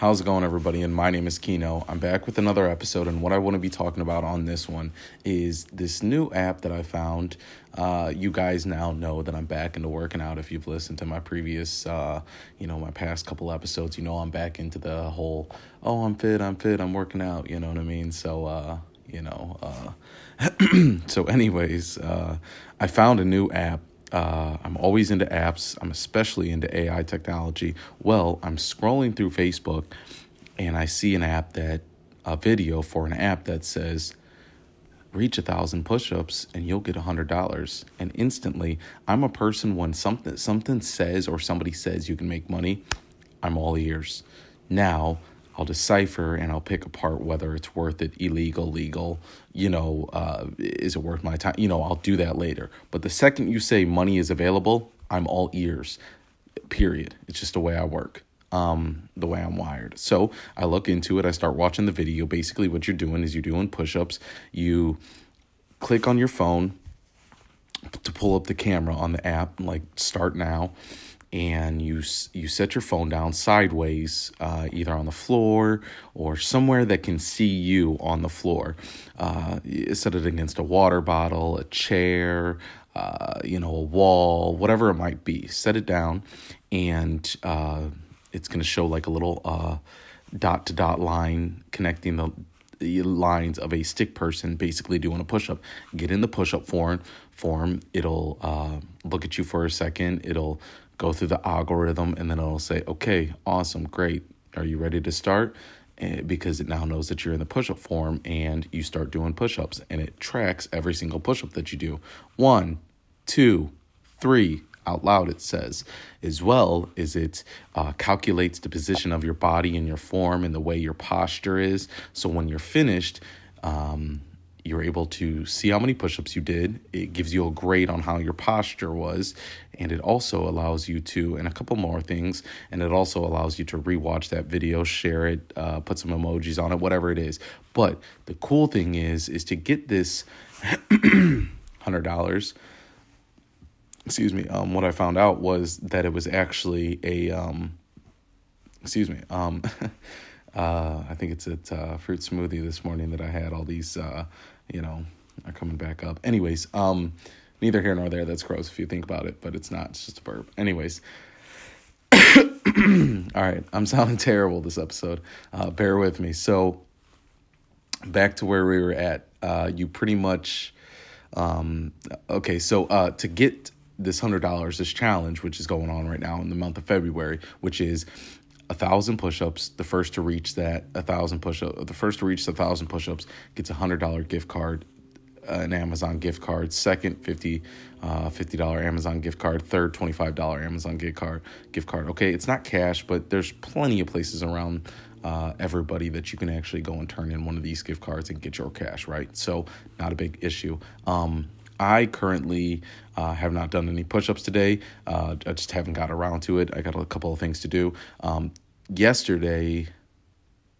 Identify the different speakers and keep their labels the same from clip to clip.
Speaker 1: How's it going, everybody? And my name is Kino. I'm back with another episode, and what I want to be talking about on this one is this new app that I found. Uh, you guys now know that I'm back into working out. If you've listened to my previous, uh, you know, my past couple episodes, you know I'm back into the whole, oh, I'm fit, I'm fit, I'm working out. You know what I mean? So, uh, you know, uh, so anyways, uh, I found a new app uh, I'm always into apps. I'm especially into AI technology. Well, I'm scrolling through Facebook and I see an app that, a video for an app that says, reach a thousand push-ups and you'll get a hundred dollars and instantly i'm a person when something something says or somebody says you can make money i'm all ears now I'll decipher and I'll pick apart whether it's worth it, illegal, legal, you know, uh, is it worth my time? You know, I'll do that later. But the second you say money is available, I'm all ears, period. It's just the way I work, um, the way I'm wired. So I look into it, I start watching the video. Basically, what you're doing is you're doing push ups, you click on your phone to pull up the camera on the app, like start now and you you set your phone down sideways, uh, either on the floor or somewhere that can see you on the floor. Uh, set it against a water bottle, a chair, uh, you know, a wall, whatever it might be. Set it down, and uh, it's going to show like a little uh, dot to dot line connecting the the lines of a stick person basically doing a push up. Get in the push up form. Form. It'll uh, look at you for a second. It'll go through the algorithm, and then it'll say, okay, awesome, great. Are you ready to start? And because it now knows that you're in the push up form and you start doing push ups and it tracks every single push up that you do. One, two, three, out loud it says as well as it uh, calculates the position of your body and your form and the way your posture is so when you're finished um, you're able to see how many push ups you did. It gives you a grade on how your posture was. And it also allows you to, and a couple more things, and it also allows you to rewatch that video, share it, uh, put some emojis on it, whatever it is. But the cool thing is, is to get this $100. Excuse me. Um, what I found out was that it was actually a, um, excuse me. Um, Uh, I think it's at uh, fruit smoothie this morning that I had all these, uh, you know, are coming back up. Anyways, um, neither here nor there. That's gross if you think about it, but it's not. It's just a burp. Anyways. all right, I'm sounding terrible this episode. Uh, bear with me. So, back to where we were at. Uh, you pretty much, um, okay. So uh, to get this hundred dollars, this challenge, which is going on right now in the month of February, which is a thousand push-ups. The first to reach that a thousand push-up, the first to reach a thousand push-ups gets a hundred dollar gift card, uh, an Amazon gift card. Second, fifty, uh, fifty dollar Amazon gift card. Third, twenty five dollar Amazon gift card. Gift card. Okay, it's not cash, but there's plenty of places around uh, everybody that you can actually go and turn in one of these gift cards and get your cash. Right, so not a big issue. Um, I currently uh, have not done any push ups today. Uh, I just haven't got around to it. I got a couple of things to do. Um, yesterday,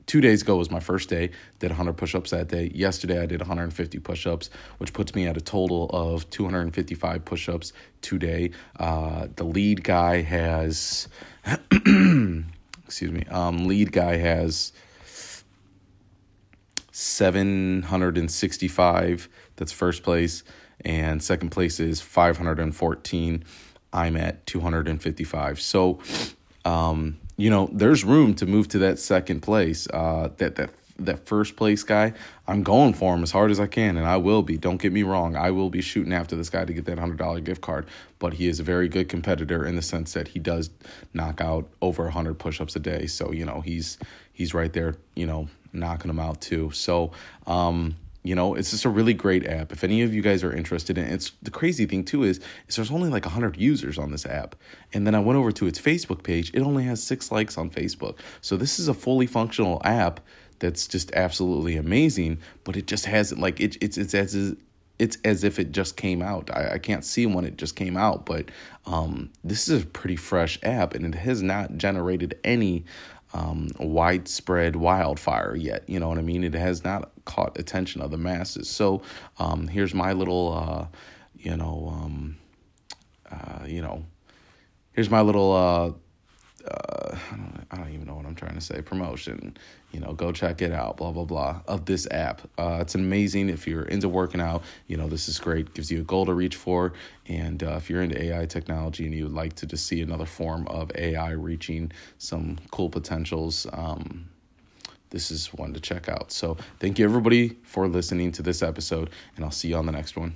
Speaker 1: two days ago was my first day. Did 100 push ups that day. Yesterday, I did 150 push ups, which puts me at a total of 255 push ups today. Uh, the lead guy has, excuse me, um, lead guy has 765. That's first place and second place is 514. I'm at 255. So, um, you know, there's room to move to that second place. Uh, that that that first place guy, I'm going for him as hard as I can, and I will be. Don't get me wrong, I will be shooting after this guy to get that hundred dollar gift card. But he is a very good competitor in the sense that he does knock out over hundred push ups a day. So you know he's he's right there, you know, knocking them out too. So um, you know, it's just a really great app. If any of you guys are interested in it, it's the crazy thing too is, is there's only like 100 users on this app. And then I went over to its Facebook page. It only has 6 likes on Facebook. So this is a fully functional app that's just absolutely amazing, but it just hasn't like it, it's it's as it's as if it just came out. I, I can't see when it just came out, but um, this is a pretty fresh app and it has not generated any um, widespread wildfire yet. You know what I mean? It has not caught attention of the masses. So um, here's my little, uh, you know, um, uh, you know, here's my little uh, uh, I don't, I don't even know what I'm trying to say. Promotion, you know, go check it out. Blah blah blah of this app. Uh, it's amazing if you're into working out. You know, this is great. Gives you a goal to reach for. And uh, if you're into AI technology and you would like to just see another form of AI reaching some cool potentials. Um, this is one to check out. So, thank you everybody for listening to this episode, and I'll see you on the next one.